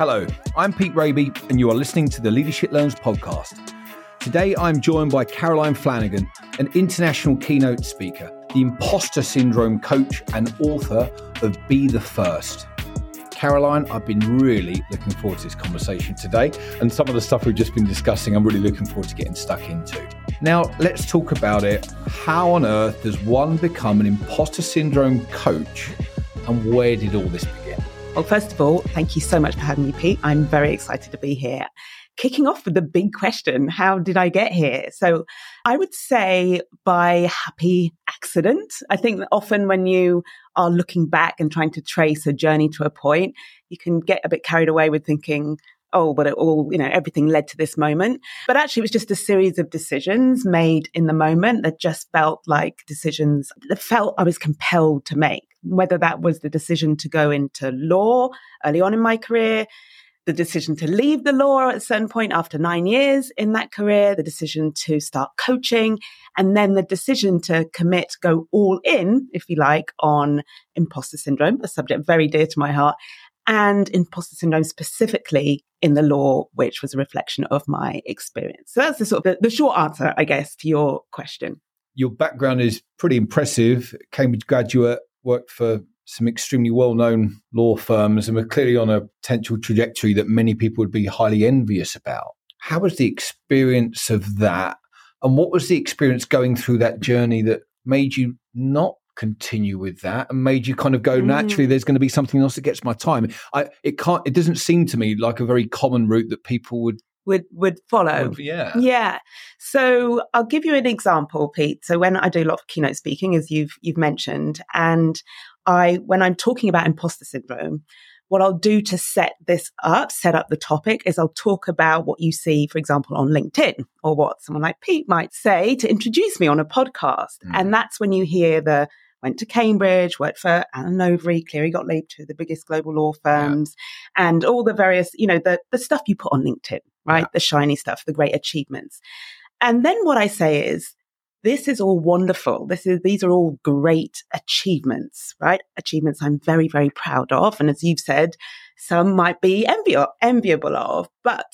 Hello, I'm Pete Rabey, and you are listening to the Leadership Learns podcast. Today, I'm joined by Caroline Flanagan, an international keynote speaker, the imposter syndrome coach, and author of Be the First. Caroline, I've been really looking forward to this conversation today, and some of the stuff we've just been discussing, I'm really looking forward to getting stuck into. Now, let's talk about it. How on earth does one become an imposter syndrome coach, and where did all this begin? Well, first of all, thank you so much for having me, Pete. I'm very excited to be here. Kicking off with the big question How did I get here? So, I would say by happy accident. I think often when you are looking back and trying to trace a journey to a point, you can get a bit carried away with thinking, oh, but it all, you know, everything led to this moment. But actually, it was just a series of decisions made in the moment that just felt like decisions that felt I was compelled to make, whether that was the decision to go into law early on in my career, the decision to leave the law at a certain point after nine years in that career, the decision to start coaching, and then the decision to commit, go all in, if you like, on imposter syndrome, a subject very dear to my heart, and imposter syndrome specifically in the law, which was a reflection of my experience. So that's the sort of the, the short answer, I guess, to your question. Your background is pretty impressive. Cambridge graduate, worked for some extremely well known law firms, and we're clearly on a potential trajectory that many people would be highly envious about. How was the experience of that? And what was the experience going through that journey that made you not continue with that and made you kind of go naturally mm. there's going to be something else that gets my time i it can't it doesn't seem to me like a very common route that people would would would follow would, yeah yeah so i'll give you an example pete so when i do a lot of keynote speaking as you've you've mentioned and i when i'm talking about imposter syndrome what I'll do to set this up, set up the topic, is I'll talk about what you see, for example, on LinkedIn or what someone like Pete might say to introduce me on a podcast. Mm. And that's when you hear the went to Cambridge, worked for Allen Overy, Cleary Gottlieb, two of the biggest global law firms, yeah. and all the various, you know, the, the stuff you put on LinkedIn, right? Yeah. The shiny stuff, the great achievements. And then what I say is, this is all wonderful. This is, these are all great achievements, right? Achievements I'm very, very proud of. And as you've said, some might be envi- enviable of, but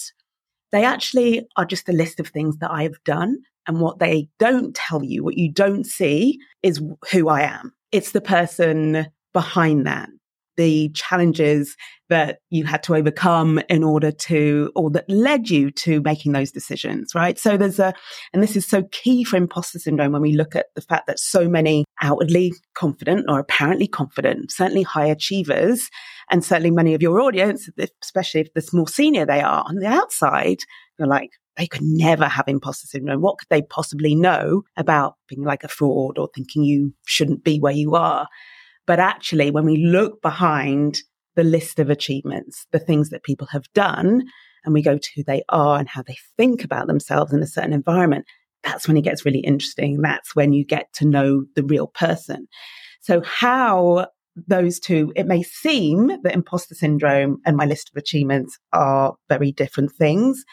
they actually are just a list of things that I have done and what they don't tell you, what you don't see is who I am. It's the person behind that, the challenges that you had to overcome in order to, or that led you to making those decisions, right? So there's a, and this is so key for imposter syndrome when we look at the fact that so many outwardly confident or apparently confident, certainly high achievers, and certainly many of your audience, especially if the more senior they are on the outside, you're like, they could never have imposter syndrome. What could they possibly know about being like a fraud or thinking you shouldn't be where you are? But actually, when we look behind the list of achievements, the things that people have done, and we go to who they are and how they think about themselves in a certain environment, that's when it gets really interesting. That's when you get to know the real person. So, how those two, it may seem that imposter syndrome and my list of achievements are very different things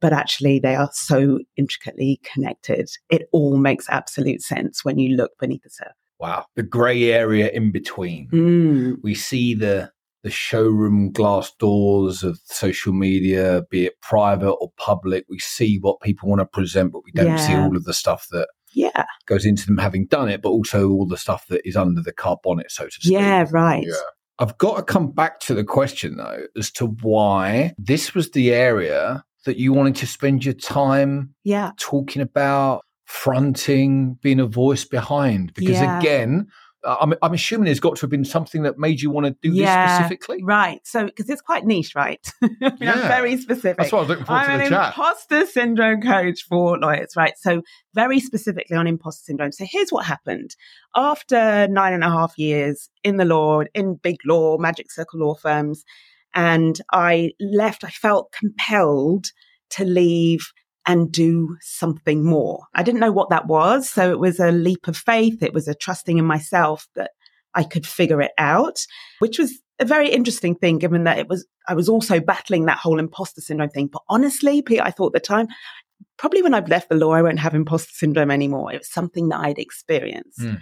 but actually they are so intricately connected. It all makes absolute sense when you look beneath the surface. Wow, the grey area in between. Mm. We see the the showroom glass doors of social media, be it private or public. We see what people want to present, but we don't yeah. see all of the stuff that yeah goes into them having done it, but also all the stuff that is under the car bonnet, so to speak. Yeah, right. Yeah. I've got to come back to the question though, as to why this was the area that you wanted to spend your time yeah. talking about fronting, being a voice behind? Because yeah. again, uh, I'm, I'm, assuming there's got to have been something that made you want to do yeah, this specifically. Right. So, because it's quite niche, right? yeah. very specific. That's what I was looking forward I'm to an chat. imposter syndrome coach for lawyers, right? So, very specifically on imposter syndrome. So, here's what happened. After nine and a half years in the law, in big law, magic circle law firms, and I left, I felt compelled to leave and do something more. I didn't know what that was. So it was a leap of faith. It was a trusting in myself that I could figure it out, which was a very interesting thing given that it was, I was also battling that whole imposter syndrome thing. But honestly, Pete, I thought at the time, probably when I've left the law, I won't have imposter syndrome anymore. It was something that I'd experienced. Mm.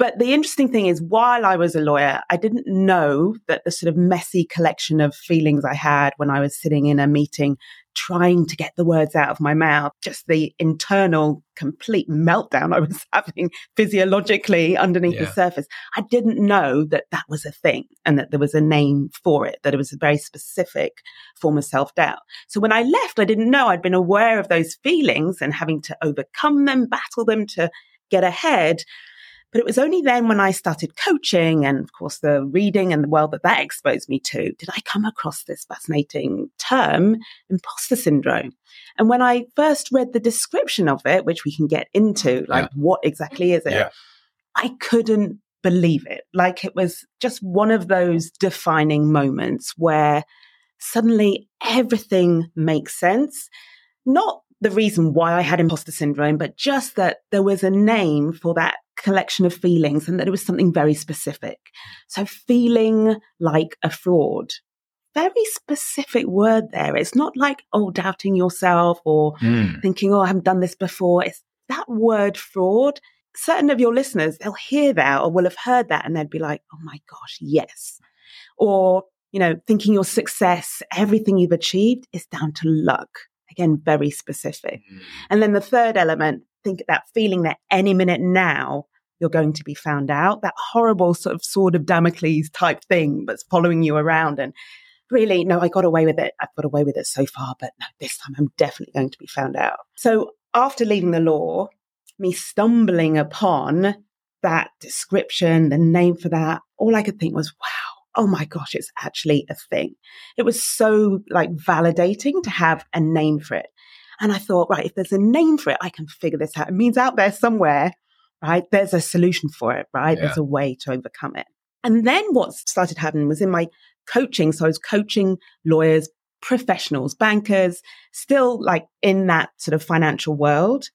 But the interesting thing is, while I was a lawyer, I didn't know that the sort of messy collection of feelings I had when I was sitting in a meeting trying to get the words out of my mouth, just the internal complete meltdown I was having physiologically underneath yeah. the surface. I didn't know that that was a thing and that there was a name for it, that it was a very specific form of self doubt. So when I left, I didn't know I'd been aware of those feelings and having to overcome them, battle them to get ahead. But it was only then when I started coaching and, of course, the reading and the world that that exposed me to, did I come across this fascinating term, imposter syndrome. And when I first read the description of it, which we can get into, mm, like, yeah. what exactly is it? Yeah. I couldn't believe it. Like, it was just one of those defining moments where suddenly everything makes sense. Not the reason why I had imposter syndrome, but just that there was a name for that collection of feelings and that it was something very specific. So feeling like a fraud, very specific word there. It's not like, oh, doubting yourself or mm. thinking, oh, I haven't done this before. It's that word fraud. Certain of your listeners, they'll hear that or will have heard that and they'd be like, oh my gosh, yes. Or, you know, thinking your success, everything you've achieved is down to luck. Again, very specific. Mm. And then the third element, think that feeling that any minute now you're going to be found out, that horrible sort of sword of Damocles type thing that's following you around. And really, no, I got away with it. I've got away with it so far, but no, this time I'm definitely going to be found out. So after leaving the law, me stumbling upon that description, the name for that, all I could think was, wow, oh my gosh, it's actually a thing. It was so like validating to have a name for it. And I thought, right, if there's a name for it, I can figure this out. It means out there somewhere, right, there's a solution for it, right? Yeah. There's a way to overcome it. And then what started happening was in my coaching. So I was coaching lawyers, professionals, bankers, still like in that sort of financial world.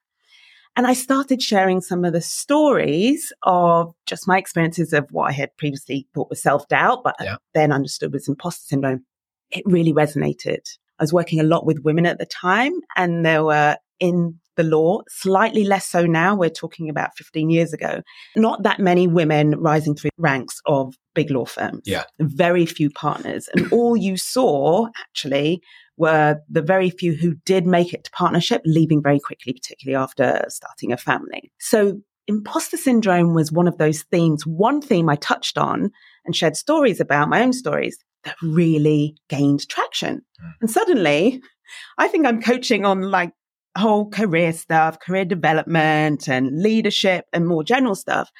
And I started sharing some of the stories of just my experiences of what I had previously thought was self doubt, but yeah. then understood was imposter syndrome. It really resonated. I was working a lot with women at the time and there were in the law, slightly less so now. We're talking about 15 years ago. Not that many women rising through ranks of big law firms. Yeah. Very few partners. And all you saw actually were the very few who did make it to partnership, leaving very quickly, particularly after starting a family. So imposter syndrome was one of those themes. One theme I touched on and shared stories about my own stories that really gained traction. Mm. And suddenly, I think I'm coaching on like whole career stuff, career development and leadership and more general stuff.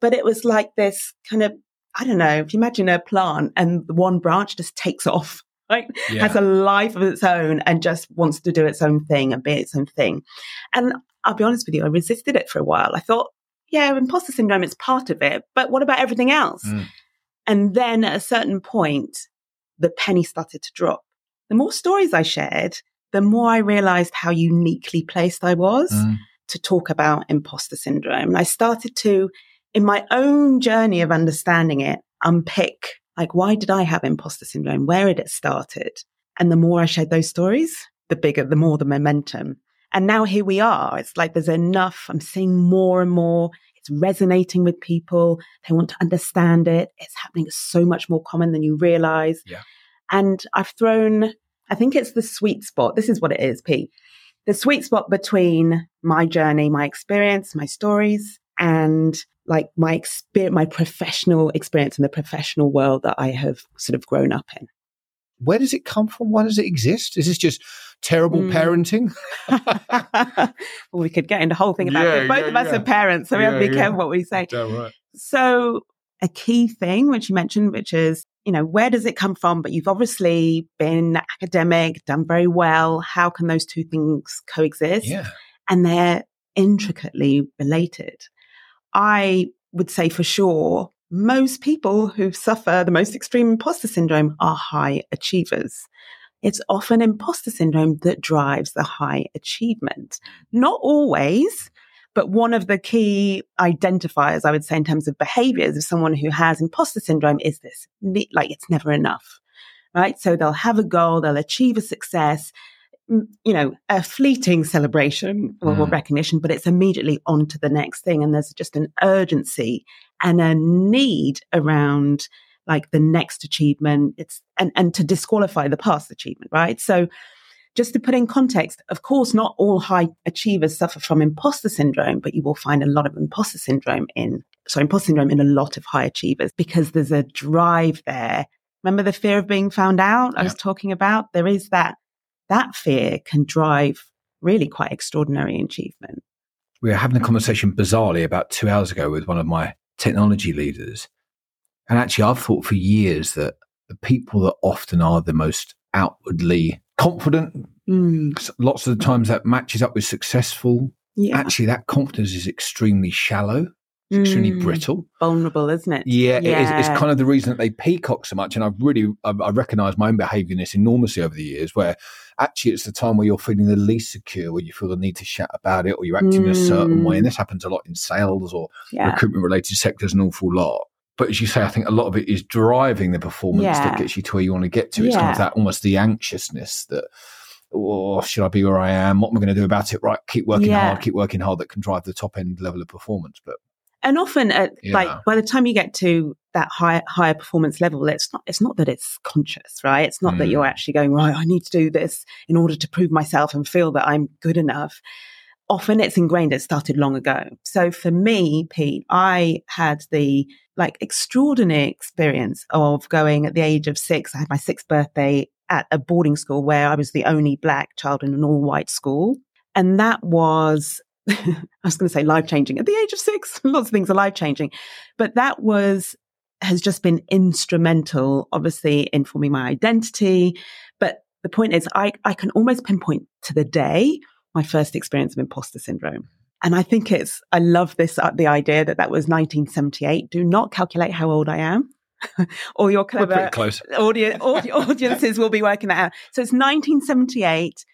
But it was like this kind of, I don't know, if you imagine a plant and one branch just takes off, right? Yeah. Has a life of its own and just wants to do its own thing and be its own thing. And I'll be honest with you, I resisted it for a while. I thought, yeah, imposter syndrome is part of it, but what about everything else? Mm. And then at a certain point, the penny started to drop. The more stories I shared, the more I realized how uniquely placed I was mm. to talk about imposter syndrome. And I started to, in my own journey of understanding it, unpick like, why did I have imposter syndrome? Where had it started? And the more I shared those stories, the bigger, the more the momentum. And now here we are. It's like there's enough. I'm seeing more and more. It's resonating with people. They want to understand it. It's happening so much more common than you realize. Yeah. And I've thrown, I think it's the sweet spot. This is what it is, Pete. The sweet spot between my journey, my experience, my stories, and like my experience, my professional experience in the professional world that I have sort of grown up in. Where does it come from? Why does it exist? Is this just terrible mm. parenting? well, we could get into the whole thing about yeah, it. Both yeah, of us yeah. are parents, so we have to be careful what we say. Right. So, a key thing which you mentioned, which is you know, where does it come from? But you've obviously been academic, done very well. How can those two things coexist? Yeah. And they're intricately related. I would say for sure, most people who suffer the most extreme imposter syndrome are high achievers. It's often imposter syndrome that drives the high achievement. Not always, but one of the key identifiers, I would say, in terms of behaviors of someone who has imposter syndrome is this, like it's never enough, right? So they'll have a goal, they'll achieve a success, you know, a fleeting celebration or mm. recognition, but it's immediately on to the next thing. And there's just an urgency and a need around like the next achievement. It's and, and to disqualify the past achievement, right? So just to put in context, of course, not all high achievers suffer from imposter syndrome, but you will find a lot of imposter syndrome in, sorry, imposter syndrome in a lot of high achievers because there's a drive there. Remember the fear of being found out I was talking about? There is that, that fear can drive really quite extraordinary achievement. We were having a mm. conversation bizarrely about two hours ago with one of my technology leaders. And actually, I've thought for years that the people that often are the most outwardly confident. Mm. Lots of the times that matches up with successful. Yeah. Actually, that confidence is extremely shallow. It's extremely mm. brittle, vulnerable, isn't it? Yeah, yeah. It is, it's kind of the reason that they peacock so much. And I've really, I, I recognise my own behaviour in this enormously over the years, where actually it's the time where you're feeling the least secure, where you feel the need to shout about it, or you're acting mm. in a certain way. And this happens a lot in sales or yeah. recruitment related sectors, an awful lot. But as you say, I think a lot of it is driving the performance yeah. that gets you to where you want to get to. It's kind of that almost the anxiousness that, oh, should I be where I am? What am I going to do about it? Right, keep working yeah. hard, keep working hard. That can drive the top end level of performance. But and often, at, like by the time you get to that higher higher performance level, it's not it's not that it's conscious, right? It's not mm. that you're actually going right. I need to do this in order to prove myself and feel that I'm good enough often it's ingrained, it started long ago. So for me, Pete, I had the like extraordinary experience of going at the age of six. I had my sixth birthday at a boarding school where I was the only black child in an all white school. And that was, I was going to say life changing at the age of six. Lots of things are life changing, but that was, has just been instrumental, obviously, in forming my identity. But the point is, I, I can almost pinpoint to the day my first experience of imposter syndrome. And I think it's, I love this, uh, the idea that that was 1978. Do not calculate how old I am. or your clever audience, audiences will be working that out. So it's 1978.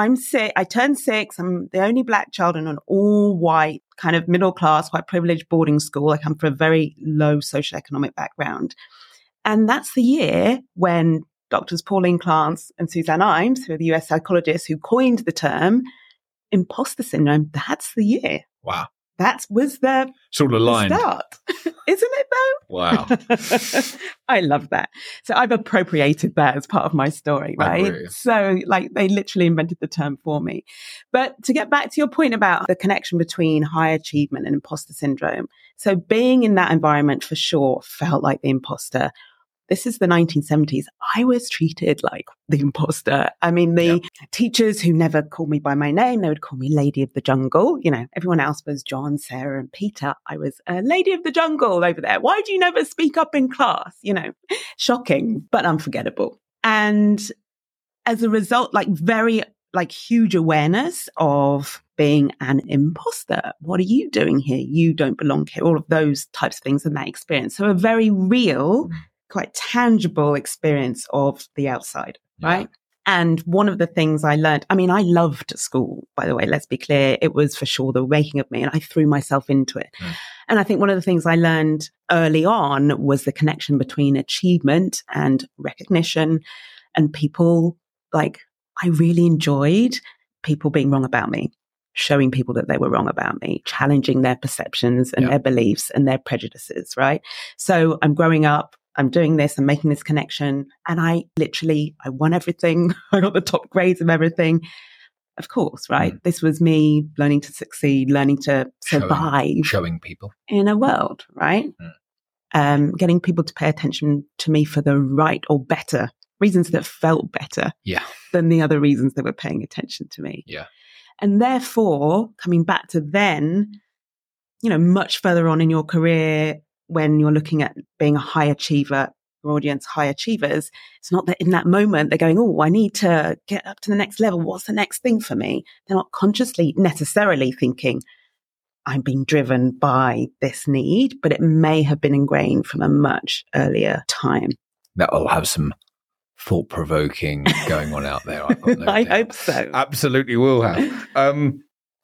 I'm sick. I turned six. I'm the only black child in an all white kind of middle class, quite privileged boarding school. I come from a very low socioeconomic background. And that's the year when doctors Pauline Clance and Suzanne Imes, who are the US psychologists who coined the term, imposter syndrome, that's the year. Wow. That was the sort of line start, isn't it though? Wow. I love that. So I've appropriated that as part of my story, right? So like they literally invented the term for me. But to get back to your point about the connection between high achievement and imposter syndrome. So being in that environment for sure felt like the imposter this is the 1970s. I was treated like the imposter. I mean, the yep. teachers who never called me by my name, they would call me Lady of the Jungle. You know, everyone else was John, Sarah, and Peter. I was a Lady of the Jungle over there. Why do you never speak up in class? You know, shocking, but unforgettable. And as a result, like very like huge awareness of being an imposter. What are you doing here? You don't belong here. All of those types of things and that experience. So a very real mm quite tangible experience of the outside, yeah. right? And one of the things I learned, I mean, I loved school, by the way, let's be clear. It was for sure the making of me and I threw myself into it. Mm. And I think one of the things I learned early on was the connection between achievement and recognition and people like I really enjoyed people being wrong about me, showing people that they were wrong about me, challenging their perceptions and their beliefs and their prejudices, right? So I'm growing up I'm doing this, I'm making this connection. And I literally, I won everything. I got the top grades of everything. Of course, right? Mm. This was me learning to succeed, learning to survive. Showing, showing people. In a world, right? Mm. Um, getting people to pay attention to me for the right or better reasons that felt better yeah. than the other reasons that were paying attention to me. Yeah. And therefore, coming back to then, you know, much further on in your career, when you're looking at being a high achiever, your audience high achievers, it's not that in that moment they're going, Oh, I need to get up to the next level. What's the next thing for me? They're not consciously necessarily thinking, I'm being driven by this need, but it may have been ingrained from a much earlier time. That'll have some thought provoking going on out there. No I hope so. Absolutely will have. Um,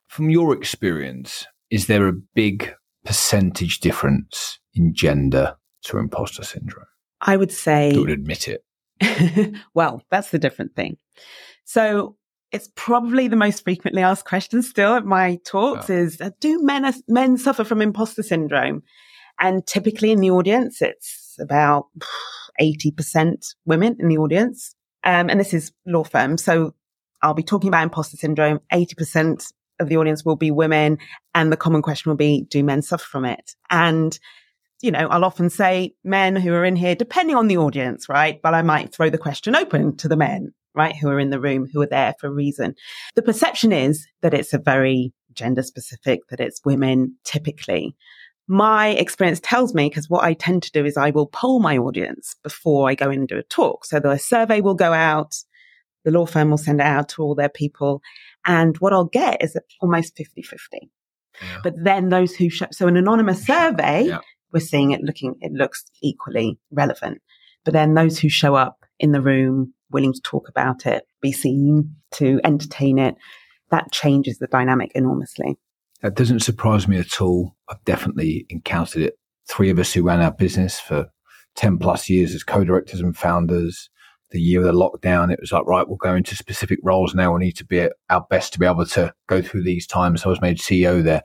from your experience, is there a big percentage difference in gender to imposter syndrome? I would say. Who would admit it? well, that's the different thing. So it's probably the most frequently asked question still at my talks is, uh, do men, men suffer from imposter syndrome? And typically in the audience, it's about 80% women in the audience. Um, and this is law firm. So I'll be talking about imposter syndrome. 80% of the audience will be women. And the common question will be, do men suffer from it? And you know, I'll often say men who are in here, depending on the audience, right? But I might throw the question open to the men, right? Who are in the room, who are there for a reason. The perception is that it's a very gender specific, that it's women typically. My experience tells me, because what I tend to do is I will poll my audience before I go in and do a talk. So the survey will go out, the law firm will send it out to all their people. And what I'll get is almost 50 50. Yeah. But then those who show, so an anonymous survey, yeah. we're seeing it looking, it looks equally relevant. But then those who show up in the room, willing to talk about it, be seen, to entertain it, that changes the dynamic enormously. That doesn't surprise me at all. I've definitely encountered it. Three of us who ran our business for 10 plus years as co-directors and founders the year of the lockdown, it was like, right, we'll go into specific roles now. We need to be at our best to be able to go through these times. So I was made CEO there.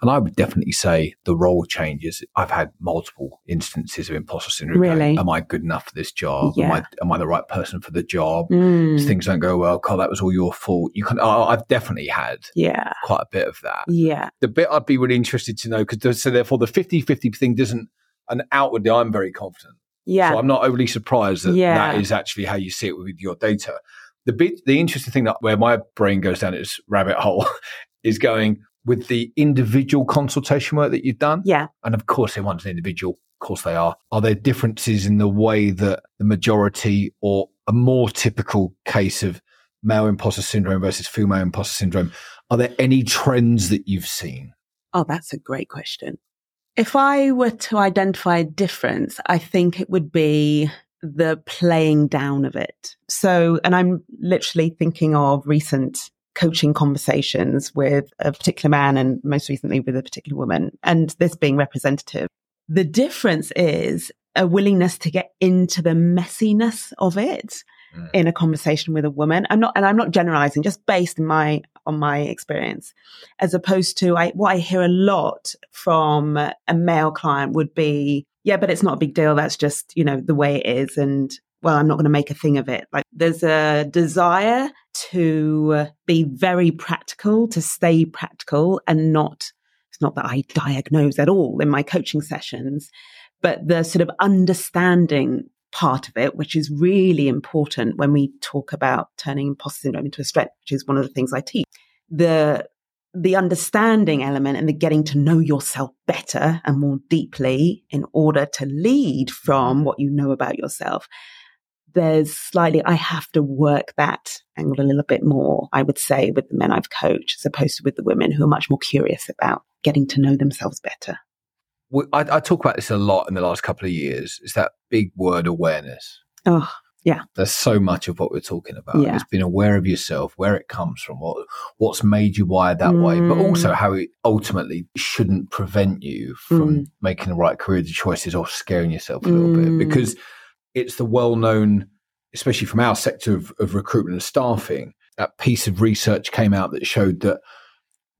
And I would definitely say the role changes. I've had multiple instances of imposter syndrome. Really? Am I good enough for this job? Yeah. Am, I, am I the right person for the job? Mm. Things don't go well. Carl, that was all your fault. You can, oh, I've definitely had yeah. quite a bit of that. Yeah. The bit I'd be really interested to know, because so therefore the 50 50 thing doesn't, and outwardly I'm very confident yeah. So I'm not overly surprised that yeah. that is actually how you see it with your data. The bit, the interesting thing that where my brain goes down its rabbit hole is going with the individual consultation work that you've done. Yeah. And of course, everyone's an individual. Of course, they are. Are there differences in the way that the majority or a more typical case of male imposter syndrome versus female imposter syndrome? Are there any trends that you've seen? Oh, that's a great question. If I were to identify a difference, I think it would be the playing down of it. So, and I'm literally thinking of recent coaching conversations with a particular man and most recently with a particular woman, and this being representative. The difference is a willingness to get into the messiness of it mm. in a conversation with a woman. I'm not, and I'm not generalizing, just based my on my experience, as opposed to I, what I hear a lot from a male client would be, yeah, but it's not a big deal. That's just you know the way it is, and well, I'm not going to make a thing of it. Like there's a desire to be very practical, to stay practical, and not. It's not that I diagnose at all in my coaching sessions, but the sort of understanding part of it, which is really important when we talk about turning imposter syndrome into a strength, which is one of the things I teach. The the understanding element and the getting to know yourself better and more deeply in order to lead from what you know about yourself. There's slightly, I have to work that angle a little bit more, I would say, with the men I've coached, as opposed to with the women who are much more curious about getting to know themselves better. I, I, talk about this a lot in the last couple of years. It's that big word awareness? Oh, yeah. There's so much of what we're talking about. Yeah. It's being aware of yourself, where it comes from, what what's made you wired that mm. way, but mm. also how it ultimately shouldn't prevent you from mm. making the right career choices or scaring yourself a little mm. bit. Because it's the well known, especially from our sector of, of recruitment and staffing, that piece of research came out that showed that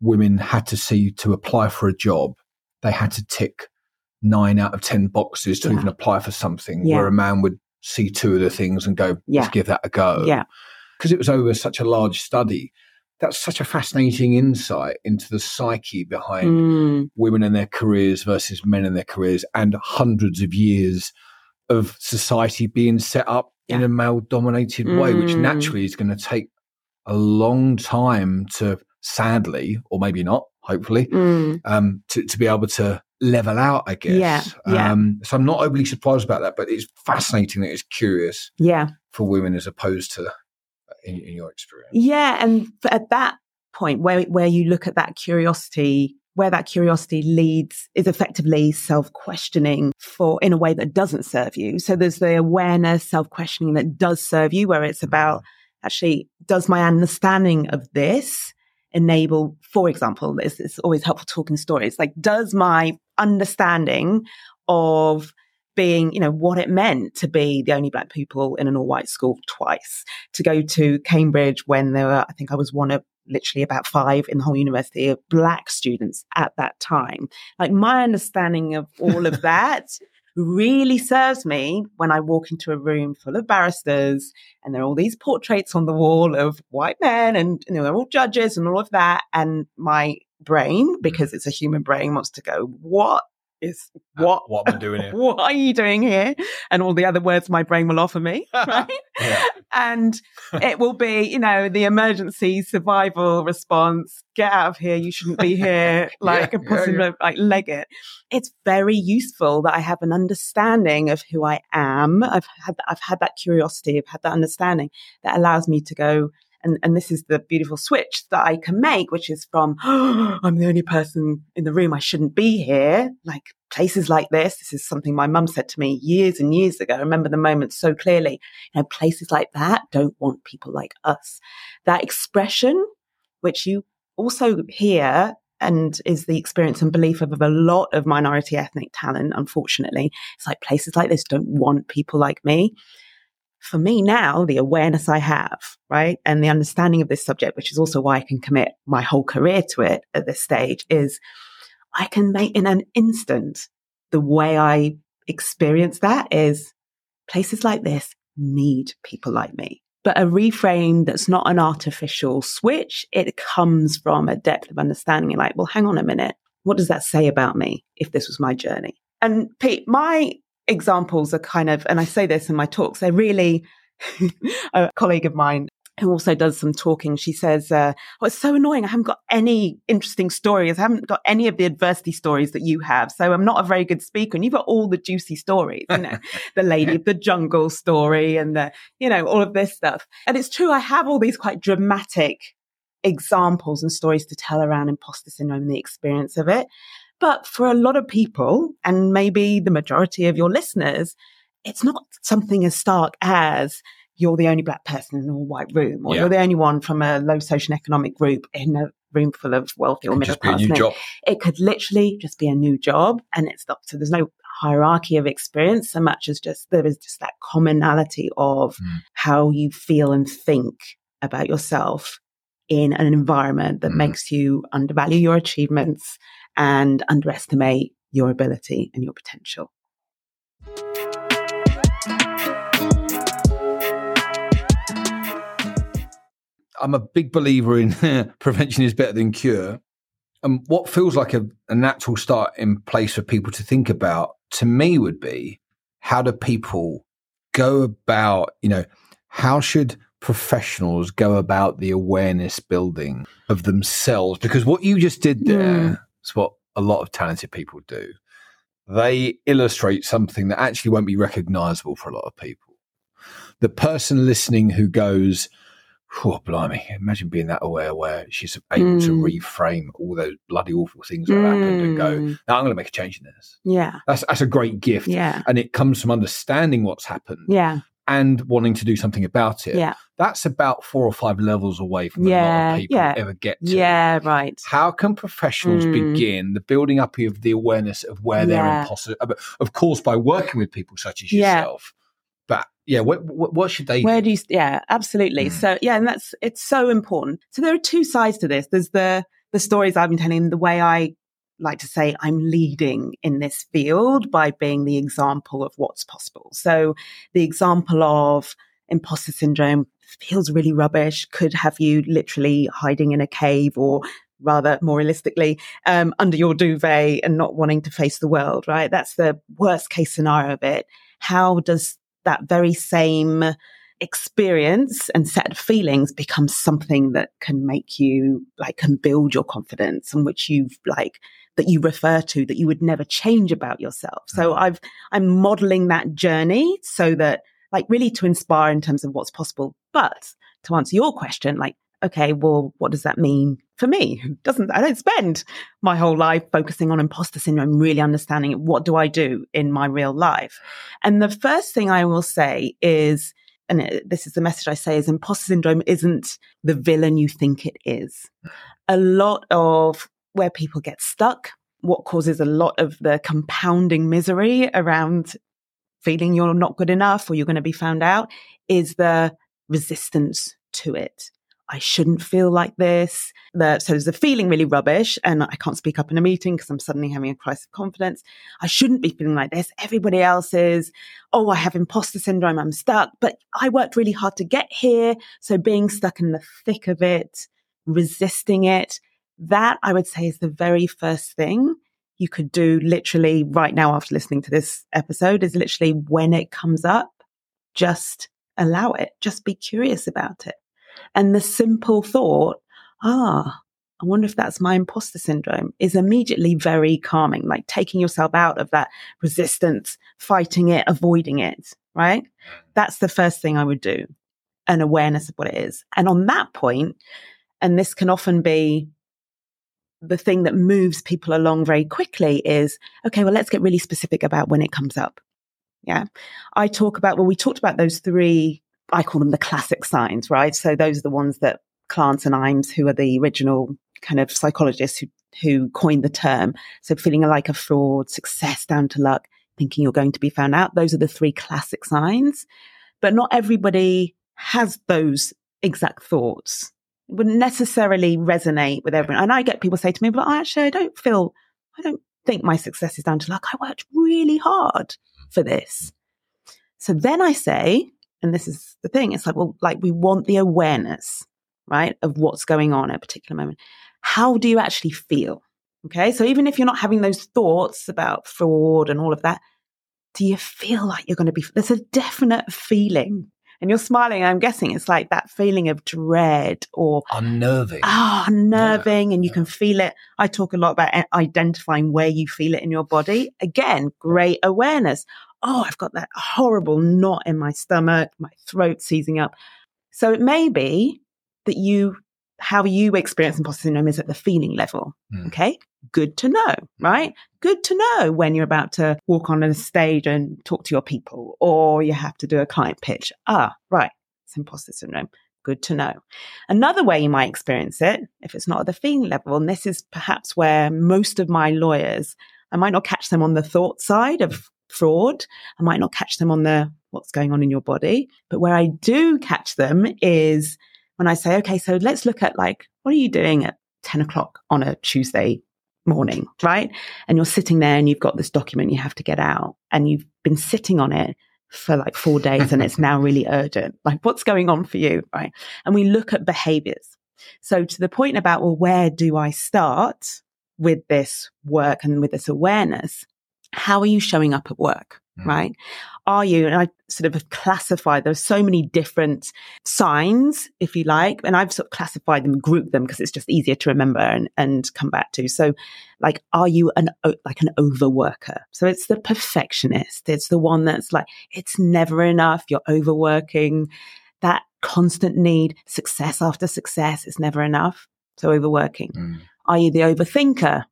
women had to see to apply for a job they had to tick nine out of 10 boxes to yeah. even apply for something, yeah. where a man would see two of the things and go, yeah. let's give that a go. Yeah. Because it was over such a large study. That's such a fascinating insight into the psyche behind mm. women and their careers versus men and their careers, and hundreds of years of society being set up yeah. in a male dominated mm. way, which mm. naturally is going to take a long time to, sadly, or maybe not, hopefully, mm. um, to, to be able to level out, I guess. Yeah, yeah. Um, so I'm not overly surprised about that, but it's fascinating that it's curious yeah. for women as opposed to in, in your experience. Yeah. And at that point where, where you look at that curiosity, where that curiosity leads is effectively self questioning for in a way that doesn't serve you. So there's the awareness, self questioning that does serve you, where it's about mm. actually, does my understanding of this enable, for example, it's, it's always helpful talking stories. Like, does my understanding of being, you know, what it meant to be the only black people in an all white school twice, to go to Cambridge when there were, I think I was one of literally about five in the whole university of black students at that time. Like my understanding of all of that really serves me when I walk into a room full of barristers and there are all these portraits on the wall of white men and you know they're all judges and all of that. And my brain because it's a human brain wants to go what is Uh, what what am I doing here? what are you doing here and all the other words my brain will offer me right Yeah. and it will be, you know, the emergency survival response. Get out of here! You shouldn't be here. Like Yeah, a person, yeah, like leg it. It's very useful that I have an understanding of who I am. I've had, I've had that curiosity. I've had that understanding that allows me to go. And, and this is the beautiful switch that I can make, which is from, I'm the only person in the room. I shouldn't be here. Like places like this. This is something my mum said to me years and years ago. I remember the moment so clearly you know, places like that don't want people like us. That expression, which you also hear and is the experience and belief of, of a lot of minority ethnic talent, unfortunately, it's like places like this don't want people like me. For me now, the awareness I have, right, and the understanding of this subject, which is also why I can commit my whole career to it at this stage, is I can make in an instant the way I experience that is places like this need people like me. But a reframe that's not an artificial switch, it comes from a depth of understanding. You're like, well, hang on a minute. What does that say about me if this was my journey? And Pete, my examples are kind of, and I say this in my talks, they're really a colleague of mine who also does some talking. She says, uh, Oh, it's so annoying. I haven't got any interesting stories. I haven't got any of the adversity stories that you have. So I'm not a very good speaker. And you've got all the juicy stories, you know, the lady of the jungle story and the, you know, all of this stuff. And it's true. I have all these quite dramatic examples and stories to tell around imposter syndrome and the experience of it. But for a lot of people, and maybe the majority of your listeners, it's not something as stark as you're the only black person in a white room, or Yeah. you're the only one from a low socioeconomic group in a room full of wealthy or middle just be a class new It could literally just be a new job, and it's not so. There's no hierarchy of experience so much as just there is just that commonality of Mm. how you feel and think about yourself in an environment that Mm. makes you undervalue your achievements and underestimate your ability and your potential. I'm a big believer in prevention is better than cure. And what feels like a, a natural start in place for people to think about to me would be how do people go about, you know, how should professionals go about the awareness building of themselves? Because what you just did there Mm. Is what a lot of talented people do. They illustrate something that actually won't be recognizable for a lot of people. The person listening who goes, Oh, blimey. Imagine being that aware where she's able to Mm. reframe all those bloody awful things that happened and go, Mm. now I'm going to make a change in this. Yeah. That's, that's a great gift. Yeah. And it comes from understanding what's happened Yeah. And wanting to do something about it. Yeah. That's about four or five levels away from a lot Yeah, of people yeah. ever get to. Yeah. Right. How can professionals Mm. begin the building up of the awareness of where they're impossible? Of course, by working with people such as Yeah. yourself. But yeah, what, what, what should they Where do? do you, yeah, absolutely. Mm. So yeah, and that's, it's so important. So there are two sides to this. There's the, the stories I've been telling, the way I like to say I'm leading in this field by being the example of what's possible. So the example of imposter syndrome feels really rubbish, could have you literally hiding in a cave or rather more realistically, um, under your duvet and not wanting to face the world, right? That's the worst case scenario of it. How does that very same experience and set of feelings become something that can make you like can build your confidence and which you've like that you refer to that you would never change about yourself. So mm. I've I'm modeling that journey so that like really to inspire in terms of what's possible. But to answer your question, like, okay, well, what does that mean for me? Who doesn't I don't spend my whole life focusing on imposter syndrome, really understanding what do I do in my real life. And the first thing I will say is and uh, this is the message I say is imposter syndrome isn't the villain you think it is. A lot of where people get stuck, what causes a lot of the compounding misery around feeling you're not good enough or you're going to be found out is the resistance to it. I shouldn't feel like this. The, so there's a feeling really rubbish and I can't speak up in a meeting because I'm suddenly having a crisis of confidence. I shouldn't be feeling like this. Everybody else is. Oh, I have imposter syndrome. I'm stuck, but I worked really hard to get here. So being stuck in the thick of it, resisting it, that I would say is the very first thing you could do literally right now after listening to this episode is literally when it comes up, just allow it. Just be curious about it. And the simple thought, ah, I wonder if that's my imposter syndrome is immediately very calming, like taking yourself out of that resistance, fighting it, avoiding it, right? That's the first thing I would do, an awareness of what it is. And on that point, and this can often be the thing that moves people along very quickly is, okay, well, let's get really specific about when it comes up. Yeah. I talk about, well, we talked about those three I call them the classic signs, right? So those are the ones that Clance and Imes, who are the original kind of psychologists who, who coined the term. So feeling like a fraud, success down to luck, thinking you're going to be found out. Those are the three classic signs. But not everybody has those exact thoughts. Wouldn't necessarily resonate with everyone. And I get people say to me, but I actually, I don't feel, I don't think my success is down to luck. I worked really hard for this. So then I say, and this is the thing, it's like, well, like we want the awareness, right, of what's going on at a particular moment. How do you actually feel? Okay. So even if you're not having those thoughts about fraud and all of that, do you feel like you're going to be, there's a definite feeling. And you're smiling. I'm guessing it's like that feeling of dread or unnerving. Ah, oh, unnerving. Yeah, and you yeah. can feel it. I talk a lot about identifying where you feel it in your body. Again, great awareness oh, I've got that horrible knot in my stomach, my throat seizing up. So it may be that you, how you experience imposter syndrome is at the feeling level. Mm. Okay. Good to know, right? Good to know when you're about to walk on a stage and talk to your people or you have to do a client pitch. Ah, right. It's imposter syndrome. Good to know. Another way you might experience it, if it's not at the feeling level, and this is perhaps where most of my lawyers, I might not catch them on the thought side of fraud. I might not catch them on the what's going on in your body. But where I do catch them is when I say, okay, so let's look at like, what are you doing at 10 o'clock on a Tuesday morning, right? And you're sitting there and you've got this document you have to get out and you've been sitting on it for like four days and it's now really urgent. Like, what's going on for you, right? And we look at behaviors. So to the point about, well, where do I start with this work and with this awareness? how are you showing up at work? Mm. Right? Are you, and I sort of classified, there's so many different signs, if you like, and I've sort of classified them, grouped them because it's just easier to remember and, and come back to. So like, are you an, like an overworker? So it's the perfectionist. It's the one that's like, it's never enough. You're overworking that constant need, success after success is never enough. So overworking. Mm. Are you the overthinker?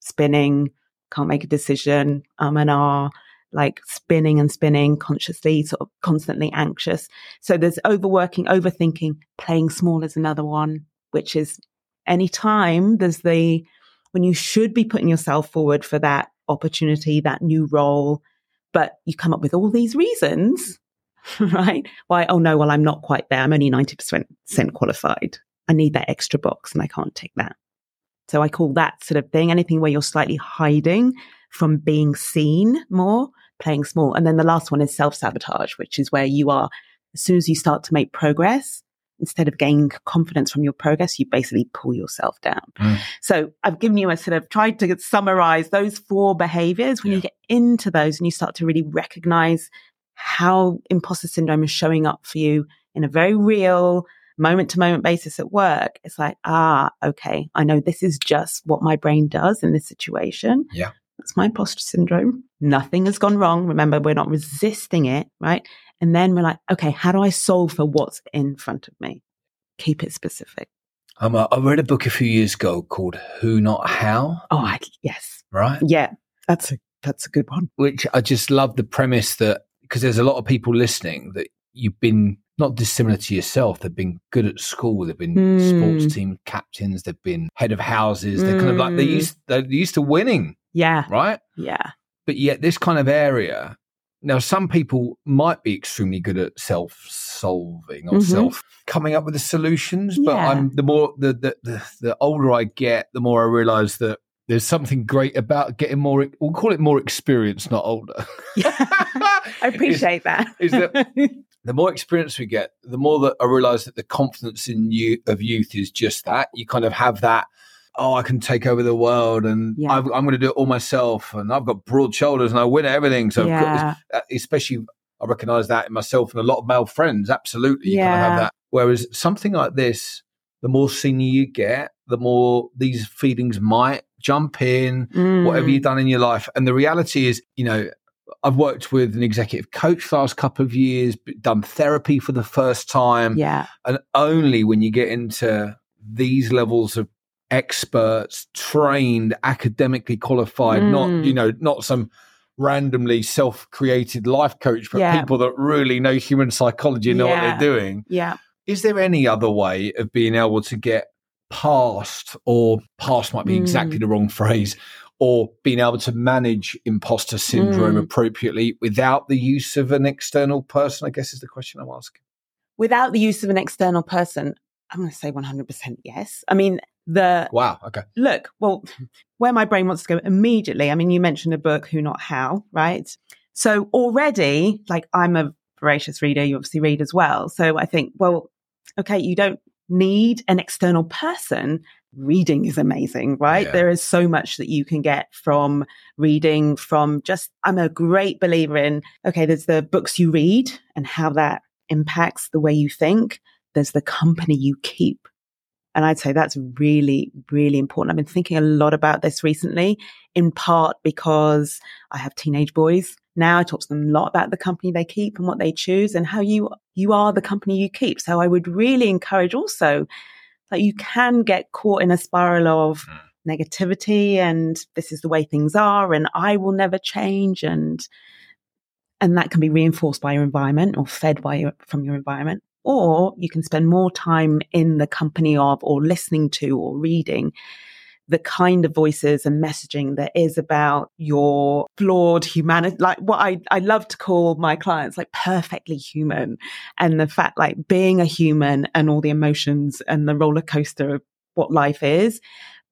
Spinning, can't make a decision, um, and are like spinning and spinning consciously, sort of constantly anxious. So there's overworking, overthinking, playing small is another one, which is any time there's the, when you should be putting yourself forward for that opportunity, that new role, but you come up with all these reasons, right? Why, oh no, well, I'm not quite there. I'm only 90% qualified. I need that extra box and I can't take that. So I call that sort of thing anything where you're slightly hiding from being seen more, playing small. And then the last one is self sabotage, which is where you are, as soon as you start to make progress, instead of gaining confidence from your progress, you basically pull yourself down. Mm. So I've given you a sort of tried to summarize those four behaviors. When yeah. you get into those and you start to really recognize how imposter syndrome is showing up for you in a very real, moment to moment basis at work, it's like, ah, okay, I know this is just what my brain does in this situation. Yeah. That's my imposter syndrome. Nothing has gone wrong. Remember, we're not resisting it, right? And then we're like, okay, how do I solve for what's in front of me? Keep it specific. Um, I read a book a few years ago called Who Not How. Oh, I, yes. Right? Yeah, that's a that's a good one. Which I just love the premise that because there's a lot of people listening that you've been not dissimilar to yourself. They've been good at school. They've been mm. sports team captains. They've been head of houses. They're kind of like they hmm. used they're used to winning. Yeah. Right. Yeah. But yet this kind of area, Now, some people might be extremely good at self solving or Mhm. self coming up with the solutions, but Yeah. I'm the more the, the the the older I get, the more I realize that there's something great about getting more. We'll call it more experience, not older. I appreciate that. is that- the more experience we get, the more that I realize that the confidence in you of youth is just that. You kind of have that. Oh, I can take over the world, and Yeah. I've, I'm going to do it all myself, and I've got broad shoulders, and I win at everything. So, yeah. especially I recognize that in myself and a lot of male friends. Absolutely, you kind of have that. Whereas something like this, the more senior you get, the more these feelings might jump in. Whatever Mm. you've done in your life, and the reality is, you know, I've worked with an executive coach the last couple of years, done therapy for the first time, Yeah. and only when you get into these levels of experts, trained, academically qualified, not Mm. you know, not some randomly self-created life coach, but Yeah. people that really know human psychology and know what they're doing. Yeah. Is there any other way of being able to get past, or past might be exactly Mm. the wrong phrase, or being able to manage imposter syndrome Mm. appropriately without the use of an external person? I guess is the question I'm asking. Without the use of an external person, I'm going to say 100% yes. I mean, the Wow. Okay. look, well, where my brain wants to go immediately. I mean, you mentioned a book, Who Not How, right? So already, like, I'm a voracious reader. You obviously read as well. So I think, well, okay, you don't need an external person. Reading is amazing, right? Yeah. There is so much that you can get from reading, from just, I'm a great believer in, okay, there's the books you read and how that impacts the way you think. There's the company you keep. And I'd say that's really, really important. I've been thinking a lot about this recently, in part because I have teenage boys. Now I talk to them a lot about the company they keep and what they choose and how you, you are the company you keep. So I would really encourage also that you can get caught in a spiral of Mm. negativity and this is the way things are and I will never change and, and that can be reinforced by your environment or fed by your, from your environment. Or you can spend more time in the company of or listening to or reading the kind of voices and messaging that is about your flawed humanity, like what I, I love to call my clients like perfectly human and the fact like being a human and all the emotions and the roller coaster of what life is,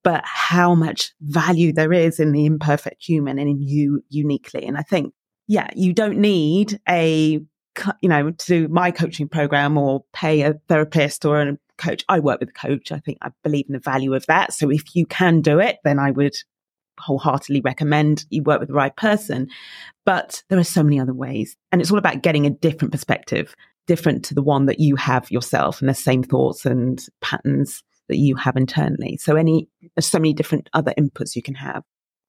but how much value there is in the imperfect human and in you uniquely. And I think, yeah, you don't need a you know, to do my coaching program or pay a therapist or a coach. I work with a coach. I think I believe in the value of that. So if you can do it, then I would wholeheartedly recommend you work with the right person. But there are so many other ways. And it's all about getting a different perspective, different to the one that you have yourself and the same thoughts and patterns that you have internally. So any, so many different other inputs you can have.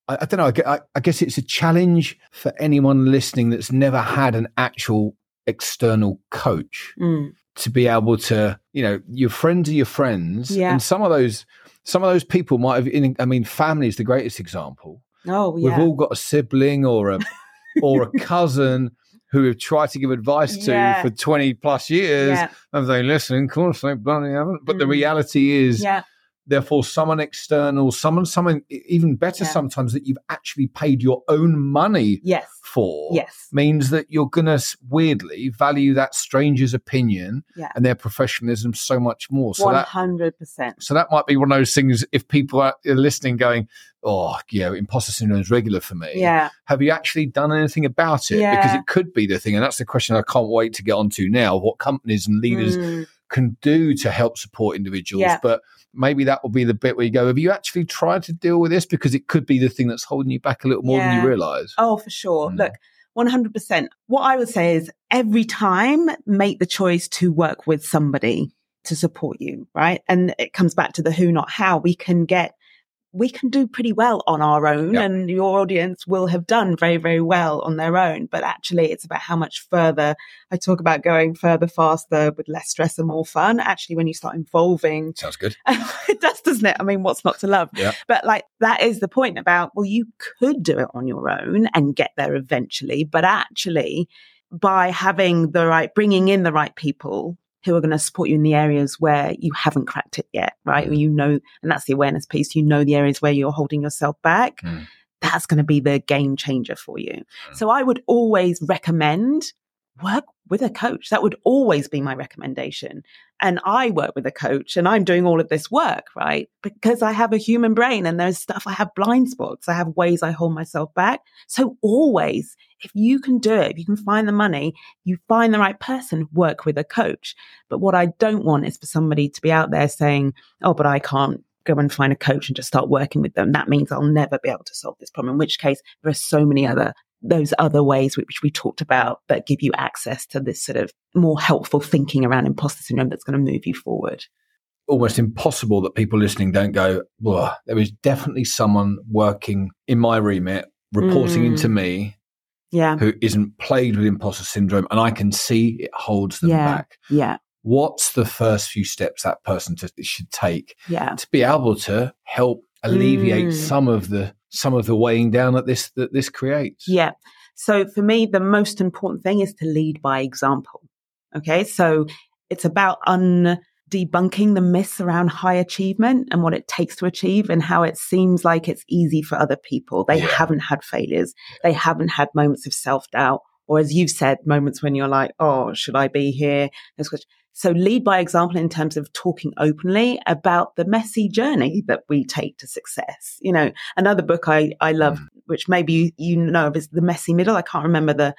I, don't know. I guess it's a challenge for anyone listening that's never had an actual external coach Mm. to be able to, you know, your friends are your friends, Yeah. and some of those, some of those people might have. In, I mean, family is the greatest example. Oh, yeah. We've all got a sibling or a or a cousin who we've tried to give advice to Yeah. for twenty plus years, yeah. and they listen. Of course, they bloody haven't. But the Mm. reality is, Yeah. Therefore someone external someone someone even better Yeah. sometimes that you've actually paid your own money Yes. for Yes. means that you're going to weirdly value that stranger's opinion Yeah. and their professionalism so much more so that hundred percent. so that might be one of those things if people are listening going oh you know imposter syndrome is regular for me Yeah. have you actually done anything about it Yeah. because it could be the thing and that's the question i can't wait to get onto now what companies and leaders Mm. can do to help support individuals. Yeah. But maybe that will be the bit where you go, have you actually tried to deal with this? Because it could be the thing that's holding you back a little more than you realize. Oh, for sure. Mm. Look, 100%. What I would say is every time make the choice to work with somebody to support you, right? And it comes back to the who, not how. We can get, we can do pretty well on our own Yep. and your audience will have done very, very well on their own. But actually it's about how much further I talk about going further, faster with less stress and more fun. Actually, when you start involving Sounds good. it does, doesn't it? I mean, what's not to love? Yeah. But like that is the point about, well, you could do it on your own and get there eventually, but actually by having the right, bringing in the right people who are going to support you in the areas where you haven't cracked it yet, right? Mm. You know, and that's the awareness piece. You know the areas where you're holding yourself back. Mm. that's going to be the game changer for you. So I would always recommend work with a coach. That would always be my recommendation. And I work with a coach and I'm doing all of this work, right? Because I have a human brain and there's stuff, I have blind spots, I have ways I hold myself back. So always, if you can do it, if you can find the money, you find the right person, work with a coach. But what I don't want is for somebody to be out there saying, oh, but I can't go and find a coach and just start working with them. That means I'll never be able to solve this problem, in which case there are so many other those other ways which we talked about that give you access to this sort of more helpful thinking around imposter syndrome that's going to move you forward. Almost impossible that people listening don't go, well, there is definitely someone working in my remit, reporting mm. into me, yeah. who isn't plagued with imposter syndrome, and I can see it holds them yeah. back. Yeah. What's the first few steps that person to, should take yeah. to be able to help alleviate mm. some of the some of the weighing down that this that this creates. Yeah. So for me, the most important thing is to lead by example. Okay. So it's about un debunking the myths around high achievement and what it takes to achieve and how it seems like it's easy for other people. They yeah. haven't had failures. They haven't had moments of self doubt. Or as you've said, moments when you're like, oh, should I be here? So lead by example in terms of talking openly about the messy journey that we take to success. You know, another book I, I love, mm. which maybe you, you know of is The Messy Middle. I can't remember the,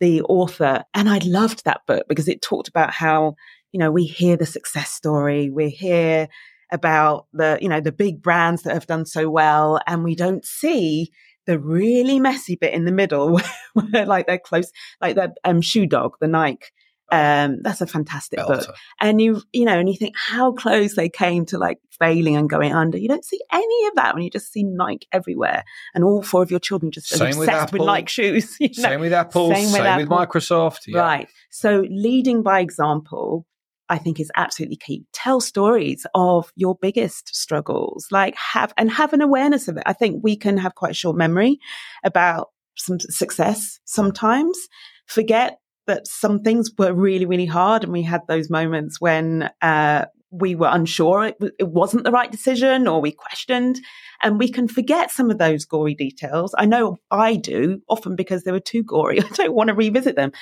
the author. And I loved that book because it talked about how, you know, we hear the success story. We hear about the, you know, the big brands that have done so well and we don't see the really messy bit in the middle where, where like they're close, like that um, shoe dog, the Nike um, that's a fantastic Belter. book. And you, you know, and you think how close they came to like failing and going under. You don't see any of that when you just see Nike everywhere, and all four of your children just same obsessed with, Apple, with Nike shoes. You know? Same with Apple. Same with, same Apple. with Microsoft. Yeah. Right. So leading by example. I think is absolutely key. Tell stories of your biggest struggles, like have and have an awareness of it. I think we can have quite a short memory about some success sometimes. Forget that some things were really, really hard. And we had those moments when uh, we were unsure it, it wasn't the right decision or we questioned. And we can forget some of those gory details. I know I do, often because they were too gory. I don't want to revisit them,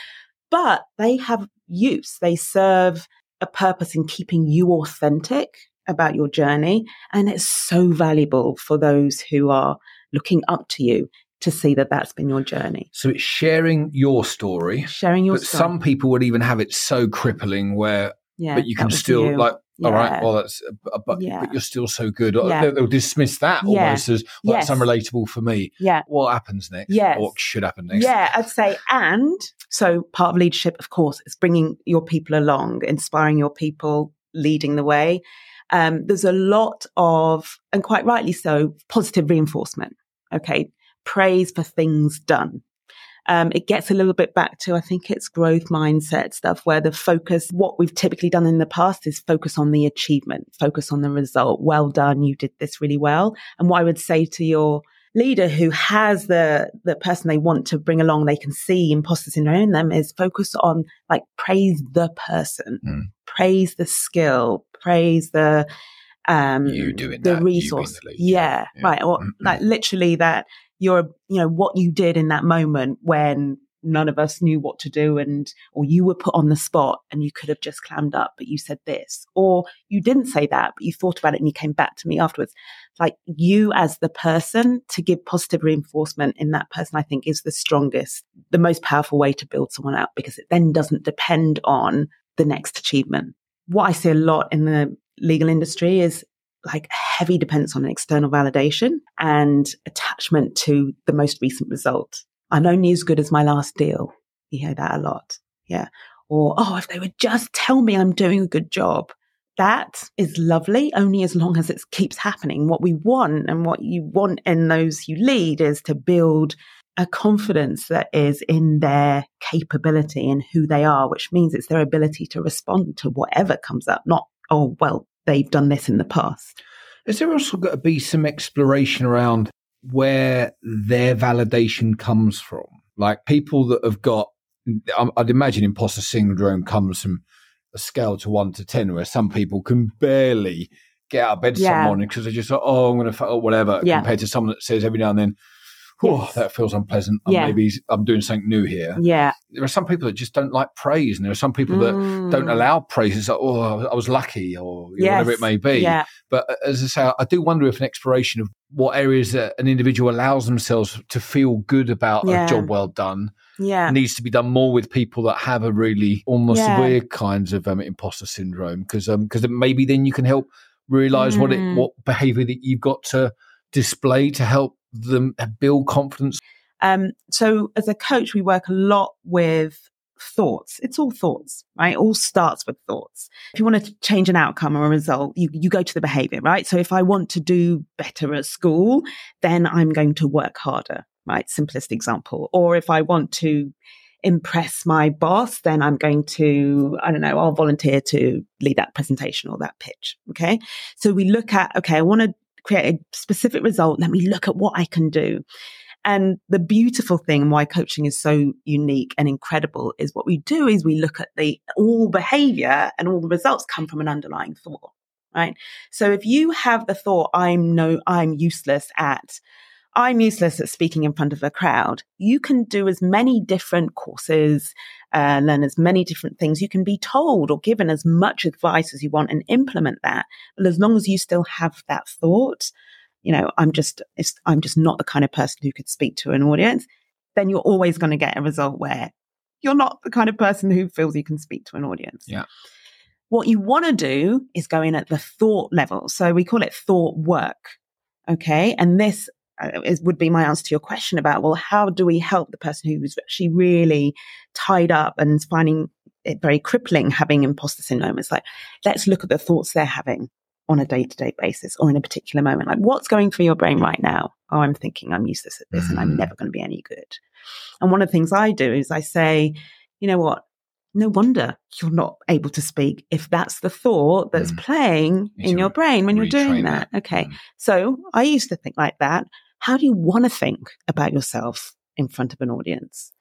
but they have use. They serve a purpose in keeping you authentic about your journey. And it's so valuable for those who are looking up to you to see that that's been your journey. So it's sharing your story. Sharing your but story. some people would even have it so crippling where, yeah, but you can still you. like, yeah. all right, well, that's, uh, but, yeah. but you're still so good. Yeah. They'll, they'll dismiss that almost as, well, yes. that's unrelatable for me. Yeah. What happens next? Yeah. What should happen next? Yeah, I'd say, and so part of leadership, of course, is bringing your people along, inspiring your people, leading the way. Um, there's a lot of, and quite rightly so, positive reinforcement. Okay praise for things done. Um, it gets a little bit back to, I think it's growth mindset stuff where the focus, what we've typically done in the past is focus on the achievement, focus on the result. Well done. You did this really well. And what I would say to your leader who has the, the person they want to bring along, they can see imposter syndrome in them is focus on like praise the person, mm. praise the skill, praise the, um, you doing the that, resource. The yeah, yeah, right. Or mm-hmm. like literally that you're, you know, what you did in that moment when none of us knew what to do and, or you were put on the spot and you could have just clammed up, but you said this, or you didn't say that, but you thought about it and you came back to me afterwards. Like you as the person to give positive reinforcement in that person, I think is the strongest, the most powerful way to build someone out because it then doesn't depend on the next achievement. What I see a lot in the legal industry is like heavy dependence on external validation and attachment to the most recent result. I'm only as good as my last deal. You hear that a lot. Yeah. Or, oh, if they would just tell me I'm doing a good job. That is lovely only as long as it keeps happening. What we want and what you want in those you lead is to build a confidence that is in their capability and who they are, which means it's their ability to respond to whatever comes up, not, oh, well, they've done this in the past. Is there also got to be some exploration around where their validation comes from? Like people that have got, I'd imagine imposter syndrome comes from a scale to one to 10, where some people can barely get out of bed yeah. some morning because they're just like, oh, I'm going to, or whatever, yeah. compared to someone that says every now and then, oh, Yes. that feels unpleasant. Yeah. Maybe I'm doing something new here. Yeah. There are some people that just don't like praise, and there are some people that don't Mm. allow praise. It's like, oh, I was lucky, or know, whatever it may be. Yeah. But uh, as I say, I do wonder if an exploration of what areas that an individual allows themselves to feel good about Yeah. a job well done Yeah. needs to be done more with people that have a really almost Yeah. severe kinds of um, imposter syndrome because because maybe then you can help realize what it Mm. what behavior that you've got to display to help them build confidence Um, so as a coach, we work a lot with thoughts. It's all thoughts, right? It all starts with thoughts. If you want to change an outcome or a result, you, you go to the behavior, right? So if I want to do better at school, then I'm going to work harder, right? Simplest example. Or if I want to impress my boss, then I'm going to, I don't know, I'll volunteer to lead that presentation or that pitch. Okay. So we look at, okay, I want to create a specific result. Let me look at what I can do. And the beautiful thing why coaching is so unique and incredible is what we do is we look at the all behavior and all the results come from an underlying thought, right? So if you have the thought, I'm no, I'm useless at, I'm useless at speaking in front of a crowd, you can do as many different courses, uh, learn as many different things. You can be told or given as much advice as you want and implement that. But as long as you still have that thought, you know, I'm just, I'm just not the kind of person who could speak to an audience, then you're always going to get a result where you're not the kind of person who feels you can speak to an audience. Yeah. What you want to do is go in at the thought level. So we call it thought work. Okay. And this uh, is, would be my answer to your question about, well, how do we help the person who's actually really tied up and is finding it very crippling having imposter syndrome? It's like, let's look at the thoughts they're having on a day to day basis or in a particular moment. Like, what's going through your brain right now? Oh, I'm thinking I'm useless at this and I'm Mhm. never going to be any good. And one of the things I do is I say, you know what? No wonder you're not able to speak if that's the thought that's Mm. playing Need in your brain when you're doing that. that. Okay. Mm. So I used to think like that. How do you want to think about yourself in front of an audience?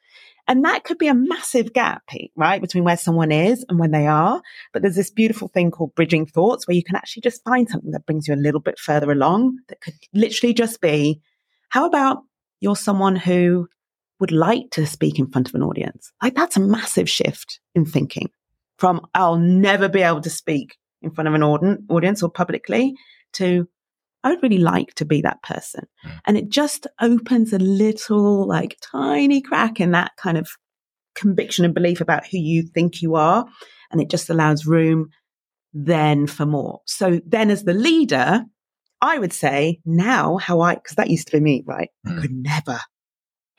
And that could be a massive gap, right? Between where someone is and when they are. But there's this beautiful thing called bridging thoughts where you can actually just find something that brings you a little bit further along that could literally just be, how about you're someone who would like to speak in front of an audience? Like that's a massive shift in thinking from I'll never be able to speak in front of an audience or publicly to I would really like to be that person. Mm. And it just opens a little, like, tiny crack in that kind of conviction and belief about who you think you are. And it just allows room then for more. So then, as the leader, I would say now how I, because that used to be me, right? Mm. I could never,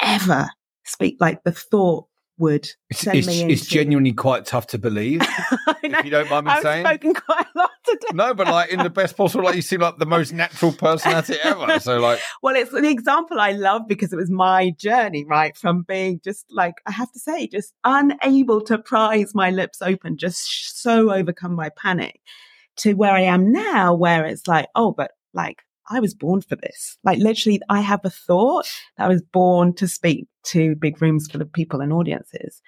ever speak like the thought would it's, it's, it's genuinely quite tough to believe if you don't mind me I've saying spoken quite a today. no but like in the best possible like you seem like the most natural person at it ever so like Well, it's an example I love because it was my journey, right? From being just like, I have to say, just unable to prise my lips open, just so overcome by panic to where I am now, where it's like, oh, but like, I was born for this. Like, literally, I have a thought that I was born to speak to big rooms full of people and audiences.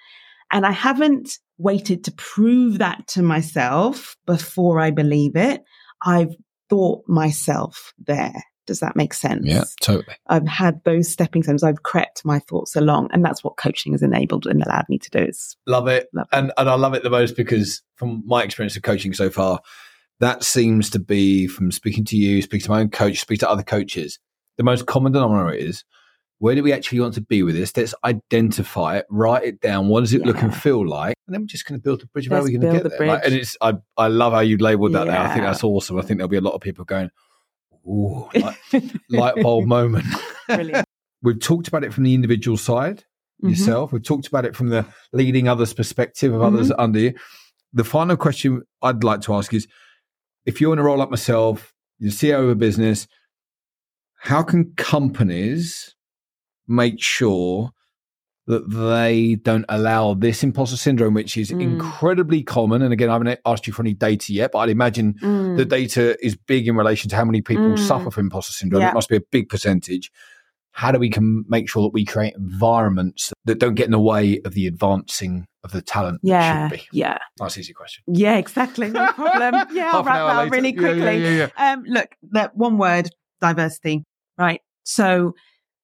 And I haven't waited to prove that to myself before I believe it. I've thought myself there. Does that make sense? Yeah, totally I've had those stepping stones. I've crept my thoughts along, and that's what coaching has enabled and allowed me to do. Is love it love and and I love it the most because from my experience of coaching so far, that seems to be from speaking to you, speaking to my own coach, speak to other coaches. The most common denominator is where do we actually want to be with this? Let's identify it, write it down. What does it look and feel like? And then we're just going to build a bridge how Let's we're going to get the there. Like, and it's I I love how you labelled that. There. I think that's awesome. I think there'll be a lot of people going, "Ooh, like, light bulb moment." brilliant. We've talked about it from the individual side Mhm. yourself. We've talked about it from the leading others perspective of others Mm-hmm. under you. The final question I'd like to ask is if you're in a role like myself, you're CEO of a business, how can companies make sure that they don't allow this imposter syndrome, which is Mm. incredibly common? And again, I haven't asked you for any data yet, but I'd imagine Mm. the data is big in relation to how many people Mm. suffer from imposter syndrome. Yeah. It must be a big percentage. How do we can make sure that we create environments that don't get in the way of the advancing of the talent yeah, that should be? yeah, Nice, easy question. yeah. Exactly. No problem. Yeah, I'll wrap that up really Yeah, yeah, quickly. yeah, yeah. Um, look, that one word, diversity, right? So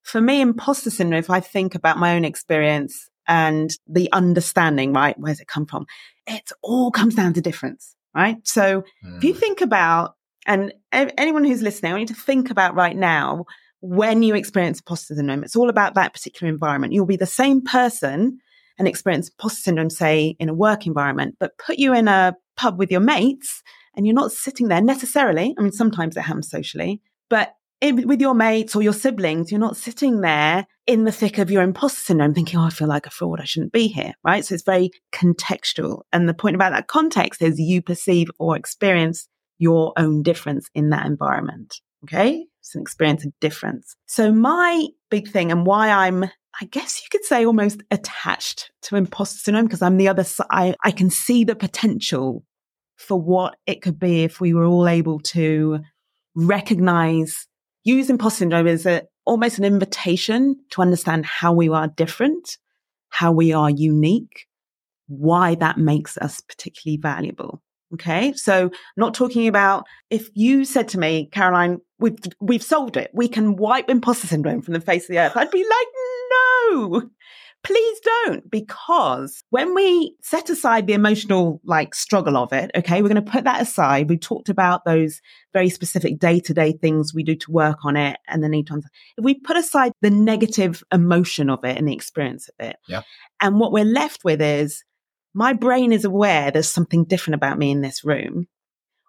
for me, imposter syndrome, if I think about my own experience and the understanding, right? Where's it come from? It all comes down to difference, right? So mm. if you hmm. think about, and anyone who's listening, I want you to think about right now when you experience imposter syndrome. It's all about that particular environment. You'll be the same person and experience imposter syndrome, say in a work environment, but put you in a pub with your mates and you're not sitting there necessarily. I mean, sometimes it happens socially, but in, with your mates or your siblings, you're not sitting there in the thick of your imposter syndrome thinking, oh, I feel like a fraud. I shouldn't be here. Right. So it's very contextual. And the point about that context is you perceive or experience your own difference in that environment. Okay. It's an experience of difference. So my big thing and why I'm, I guess you could say almost attached to imposter syndrome because I'm the other side. I, I can see the potential for what it could be if we were all able to recognize use imposter syndrome as a, almost an invitation to understand how we are different, how we are unique, why that makes us particularly valuable. Okay. So not talking about if you said to me, Caroline, we've, we've solved it. We can wipe imposter syndrome from the face of the earth. I'd be like, no, please don't because when we set aside the emotional like struggle of it okay we're going to put that aside we talked about those very specific day-to-day things we do to work on it and the need to if we put aside the negative emotion of it and the experience of it yeah. and what we're left with is my brain is aware there's something different about me in this room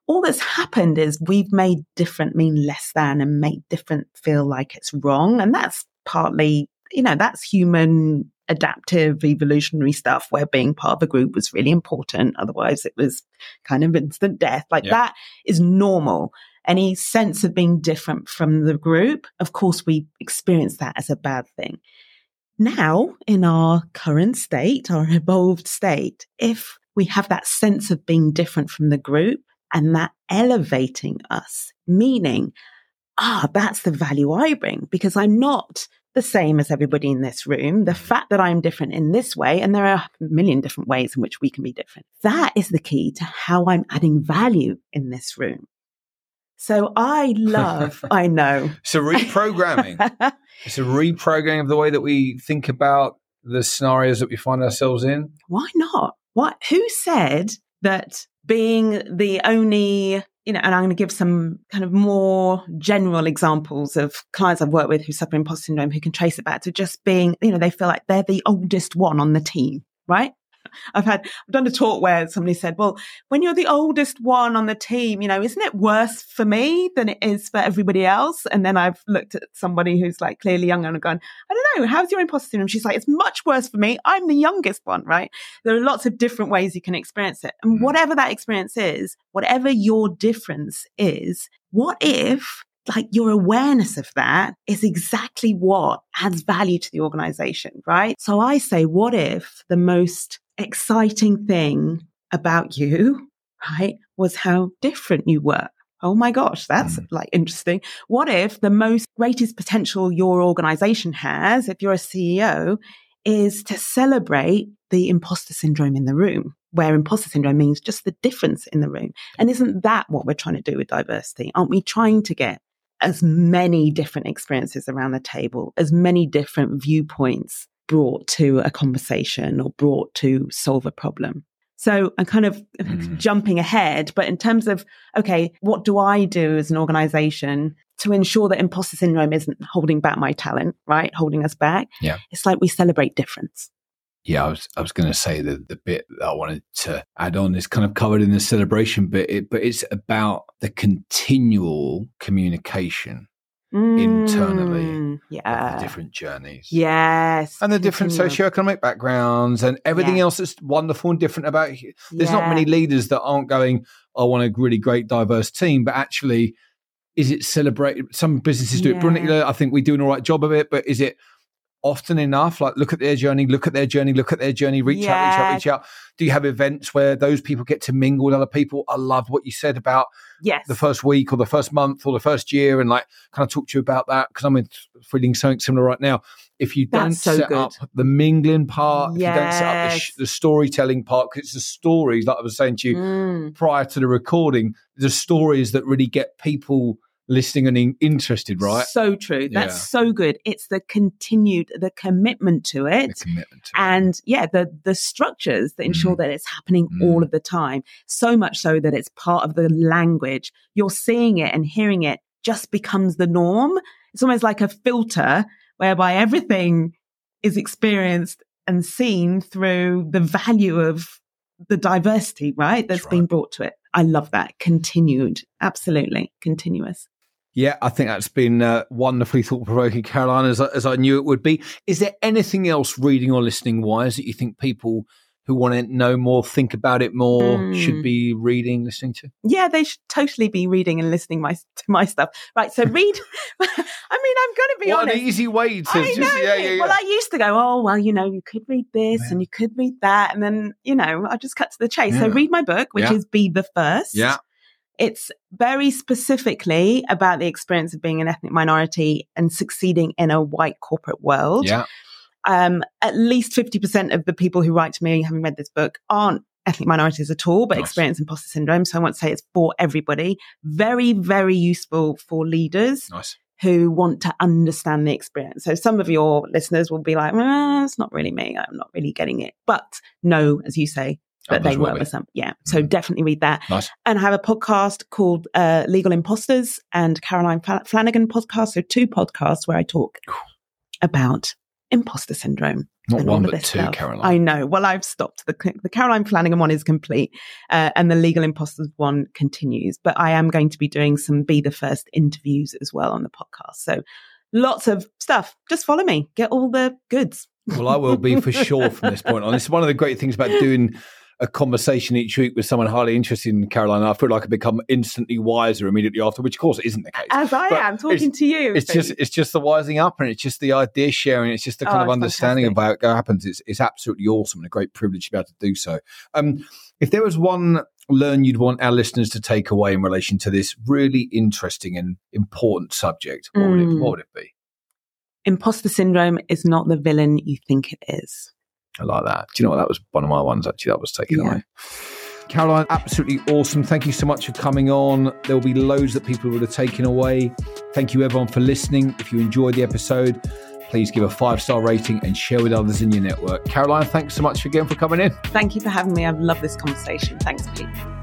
all that's happened is we've made different mean less than and made different feel like it's wrong and that's partly you know that's human adaptive evolutionary stuff where being part of a group was really important. Otherwise, it was kind of instant death. Like yeah. that is normal. Any sense of being different from the group, of course, we experience that as a bad thing. Now, in our current state, our evolved state, if we have that sense of being different from the group and that elevating us, meaning, ah, that's the value I bring because I'm not the same as everybody in this room. The mm-hmm. fact that I'm different in this way, and there are a million different ways in which we can be different. That is the key to how I'm adding value in this room. So I love, I know. It's a reprogramming. it's a reprogramming of the way that we think about the scenarios that we find ourselves in. Why not? What? Who said that being the only you know, and I'm going to give some kind of more general examples of clients I've worked with who suffer imposter syndrome who can trace it back to just being, you know, they feel like they're the oldest one on the team, right? I've had, I've done a talk where somebody said, well, when you're the oldest one on the team, you know, isn't it worse for me than it is for everybody else? And then I've looked at somebody who's like clearly younger and gone, I don't know, how's your imposter syndrome? She's like, it's much worse for me. I'm the youngest one, right? There are lots of different ways you can experience it. And mm-hmm. whatever that experience is, whatever your difference is, what if like your awareness of that is exactly what adds value to the organization, right? So I say, what if the most exciting thing about you, right, was how different you were. Oh my gosh, that's mm. like interesting. What if the most greatest potential your organization has, if you're a CEO, is to celebrate the imposter syndrome in the room, where imposter syndrome means just the difference in the room. And isn't that what we're trying to do with diversity? Aren't we trying to get as many different experiences around the table, as many different viewpoints brought to a conversation or brought to solve a problem. So I'm kind of mm. jumping ahead, but in terms of, okay, what do I do as an organization to ensure that imposter syndrome isn't holding back my talent, right? Holding us back. Yeah. It's like we celebrate difference. Yeah, I was I was going to say the the bit that I wanted to add on is kind of covered in the celebration bit, it, but it's about the continual communication mm, internally yeah the different journeys yes and the different socioeconomic backgrounds and everything yeah. else that's wonderful and different about there's yeah. not many leaders that aren't going i want a really great diverse team but actually is it celebrated some businesses do yeah. it brilliantly i think we do an all right job of it but is it often enough like look at their journey look at their journey look at their journey reach yeah. out reach out reach out do you have events where those people get to mingle with other people i love what you said about yes the first week or the first month or the first year and like kind of talk to you about that because i'm feeling something similar right now if you don't so set good. up the mingling part yes. if you don't set up the, sh- the storytelling part because it's the stories like i was saying to you mm. prior to the recording the stories that really get people listening and in- interested, right? So true. That's Yeah. so good. It's the continued, the commitment to The it. commitment. to it. And yeah, the the structures that ensure Mm. that it's happening Mm. all of the time. So much so that it's part of the language. You're seeing it and hearing it just becomes the norm. It's almost like a filter whereby everything is experienced and seen through the value of the diversity, right? That's right. brought to it. I love that. Continued. Absolutely. Continuous. Yeah, I think that's been uh, wonderfully thought provoking, Caroline, as I, as I knew it would be. Is there anything else, reading or listening wise, that you think people who want to know more, think about it more, Mm. should be reading, listening to? Yeah, they should totally be reading and listening my, to my stuff. Right. So read. I mean, I'm going to be what honest. an easy way to I just, know. yeah, yeah, yeah. Well, I used to go, oh, well, you know, you could read this and you could read that. And then, you know, I just cut to the chase. So read my book, which is Be the First. yeah, It's very specifically about the experience of being an ethnic minority and succeeding in a white corporate world. yeah, Um, at least 50% of the people who write to me having read this book aren't ethnic minorities at all, but Nice. experience imposter syndrome. So I want to say it's for everybody. Very, very useful for leaders nice. who want to understand the experience. So some of your listeners will be like, "Ah, it's not really me. I'm not really getting it. But no, as you say, Others they work with some. Yeah. So Mhm. definitely read that. Nice. And I have a podcast called uh, Legal Imposters and Caroline Flanagan podcast. So two podcasts where I talk about imposter syndrome. Not one, but two, stuff. Caroline. I know. Well, I've stopped. The, the Caroline Flanagan one is complete, uh, and the Legal Imposters one continues. But I am going to be doing some Be the First interviews as well on the podcast. So lots of stuff. Just follow me. Get all the goods. Well, I will be for sure from this point on. This is one of the great things about doing a conversation each week with someone highly interested in Caroline. I feel like I become instantly wiser immediately after, which of course isn't the case. As I But am talking to you. It's just it's just the wising up and it's just the idea sharing. It's just the kind Oh, of understanding fantastic. of how it happens. It's it's absolutely awesome and a great privilege to be able to do so. Um, if there was one learn you'd want our listeners to take away in relation to this really interesting and important subject, what would it Mm. what would it be? imposter syndrome is not the villain you think it is. I like that. Do you know what? That was one of my ones actually. That was taken Yeah. away. Caroline, absolutely awesome. Thank you so much for coming on. There will be loads that people would have taken away. Thank you, everyone, for listening. If you enjoyed the episode, please give a five star rating and share with others in your network. Caroline, thanks so much again for coming in. Thank you for having me. I've loved this conversation. Thanks, Pete.